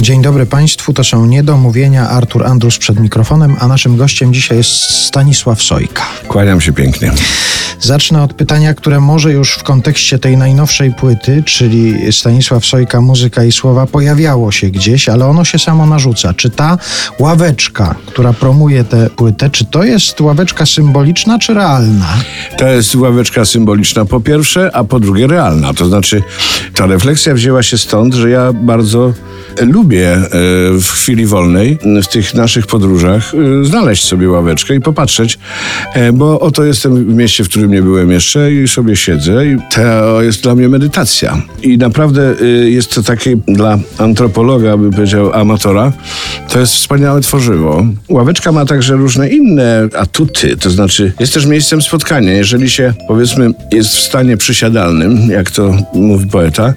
Dzień dobry Państwu, to są Niedomówienia. Artur Andrus przed mikrofonem, a naszym gościem dzisiaj jest Stanisław Sojka. Kłaniam się pięknie. Zacznę od pytania, które może już w kontekście tej najnowszej płyty, czyli Stanisław Sojka, muzyka i słowa, pojawiało się gdzieś, ale ono się samo narzuca. Czy ta ławeczka, która promuje tę płytę, czy to jest ławeczka symboliczna, czy realna? To jest ławeczka symboliczna po pierwsze, a po drugie realna. To znaczy, ta refleksja wzięła się stąd, że ja bardzo lubię e, w chwili wolnej, w tych naszych podróżach, e, znaleźć sobie ławeczkę i popatrzeć, e, bo oto jestem w mieście, w którym nie byłem jeszcze i sobie siedzę i to jest dla mnie medytacja. I naprawdę jest to takie dla antropologa, bym powiedział, amatora, to jest wspaniałe tworzywo. Ławeczka ma także różne inne atuty, to znaczy jest też miejscem spotkania. Jeżeli się, powiedzmy, jest w stanie przysiadalnym, jak to mówi poeta,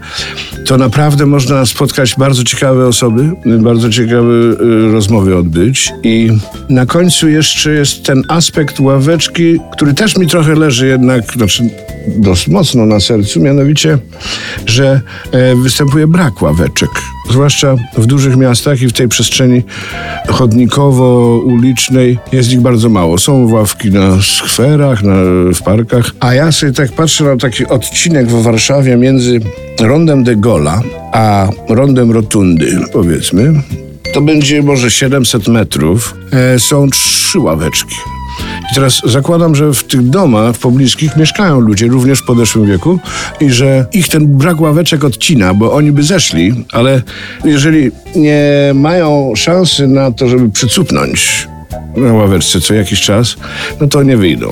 to naprawdę można spotkać bardzo ciekawe osoby, bardzo ciekawe y, rozmowy odbyć. I na końcu jeszcze jest ten aspekt ławeczki, który też mi trochę leży jednak, znaczy dość mocno na sercu, mianowicie, że e, występuje brak ławeczek. Zwłaszcza w dużych miastach i w tej przestrzeni chodnikowo-ulicznej jest ich bardzo mało. Są ławki na skwerach, na, w parkach, a ja sobie tak patrzę na taki odcinek w Warszawie między rondem de Gola a rondem Rotundy, powiedzmy. To będzie może 700 metrów. E, są trzy ławeczki. I teraz zakładam, że w tych domach pobliskich mieszkają ludzie również w podeszłym wieku i że ich ten brak ławeczek odcina, bo oni by zeszli, ale jeżeli nie mają szansy na to, żeby przycupnąć na ławeczce co jakiś czas, no to nie wyjdą.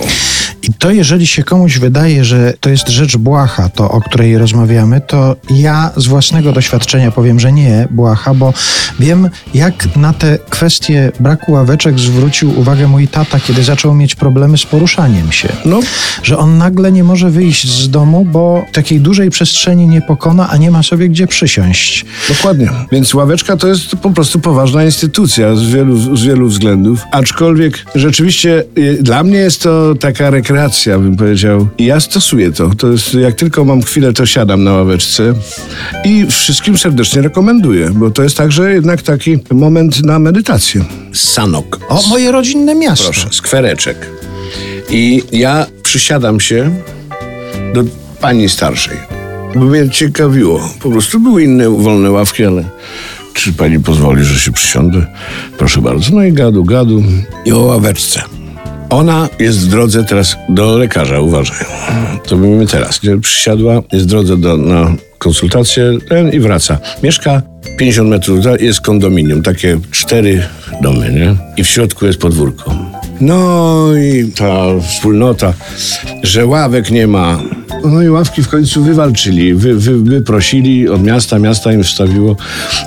I to, jeżeli się komuś wydaje, że to jest rzecz błaha, to o której rozmawiamy, to ja z własnego doświadczenia powiem, że nie błaha, bo wiem, jak na te kwestie braku ławeczek zwrócił uwagę mój tata, kiedy zaczął mieć problemy z poruszaniem się. No. Że on nagle nie może wyjść z domu, bo takiej dużej przestrzeni nie pokona, a nie ma sobie gdzie przysiąść. Dokładnie. Więc ławeczka to jest po prostu poważna instytucja z wielu, z wielu względów. Aczkolwiek rzeczywiście y, dla mnie jest to taka rekreacja rekreacja, bym powiedział. I ja stosuję to. To jest, jak tylko mam chwilę, to siadam na ławeczce i wszystkim serdecznie rekomenduję, bo to jest także jednak taki moment na medytację. Sanok. O, moje rodzinne miasto. Proszę, skwereczek. I ja przysiadam się do pani starszej, bo mnie ciekawiło. Po prostu były inne wolne ławki, ale czy pani pozwoli, że się przysiądę? Proszę bardzo. No i gadu, gadu i o ławeczce. Ona jest w drodze teraz do lekarza, uważaj. To mówimy teraz. Przysiadła, jest w drodze do, na konsultację ten i wraca. Mieszka 50 metrów, jest kondominium, takie cztery domy, nie? I w środku jest podwórko. No i ta wspólnota, że ławek nie ma. No i ławki w końcu wywalczyli, wy, wy, wyprosili od miasta, miasta im wstawiło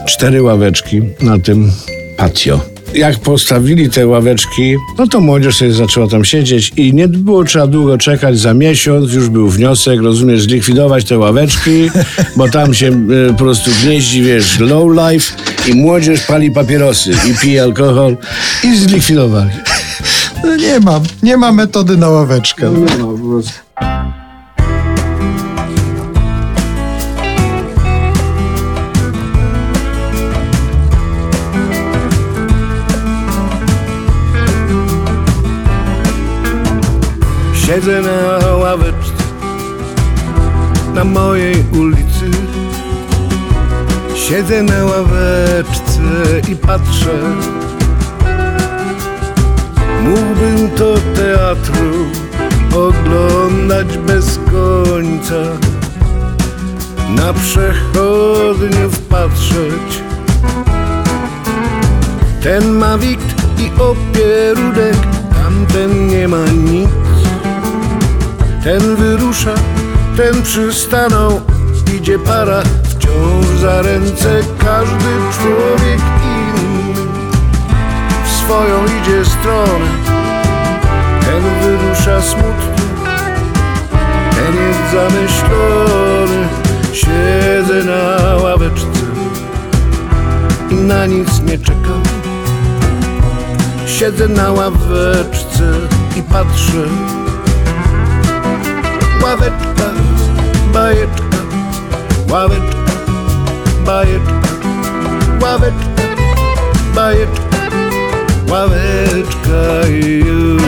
cztery ławeczki na tym patio jak postawili te ławeczki, no to młodzież sobie zaczęła tam siedzieć i nie było trzeba długo czekać, za miesiąc już był wniosek, rozumiesz, zlikwidować te ławeczki, bo tam się e, po prostu gnieździ, wiesz, low life i młodzież pali papierosy i pije alkohol i zlikwidowali. No nie ma, nie ma metody na ławeczkę. No, no, po prostu. Siedzę na ławeczce na mojej ulicy. Siedzę na ławeczce i patrzę. Mógłbym to teatru oglądać bez końca. Na przechodniów patrzeć. Ten ma wikt i opierudek, tamten nie ma nic ten wyrusza, ten przystanął Idzie para wciąż za ręce Każdy człowiek inny. W swoją idzie stronę Ten wyrusza smutny Ten jest zamyślony Siedzę na ławeczce I na nic nie czekam. Siedzę na ławeczce i patrzę ławeczka, bajeczka, ławeczka, bajeczka, ławeczka, bajeczka, ławeczka i już.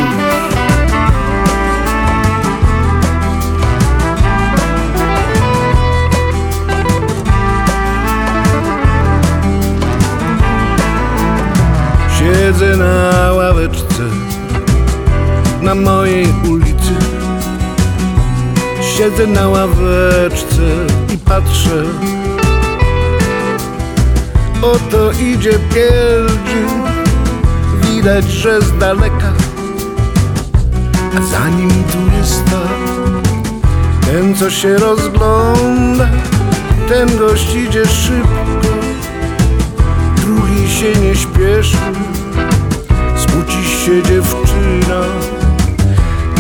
Siedzę na ławeczce na mojej ulicy. Siedzę na ławeczce i patrzę. Oto idzie pielgrzym, widać, że z daleka. A za nim tu jest tak, ten co się rozgląda, ten gość idzie szybko, drugi się nie śpieszy. Smuci się dziewczyna,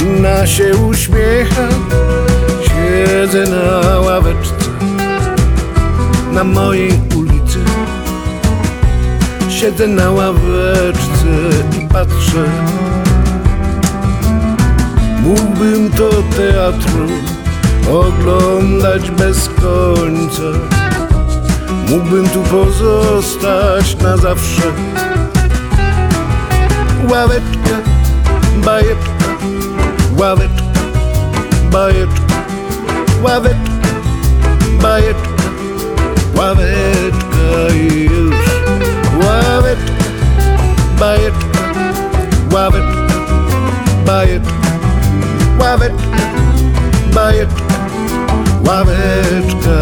inna się uśmiecha. Siedzę na ławeczce na mojej ulicy. Siedzę na ławeczce i patrzę. Mógłbym to teatru oglądać bez końca. Mógłbym tu pozostać na zawsze. Ławeczka, bajeczka, ławeczka, bajeczka, ławek, bajeczka, ławeczka i już. Ławeczka, bajeczka, ławeczka, bajeczka, ławeczka, bajeczka, ławeczka.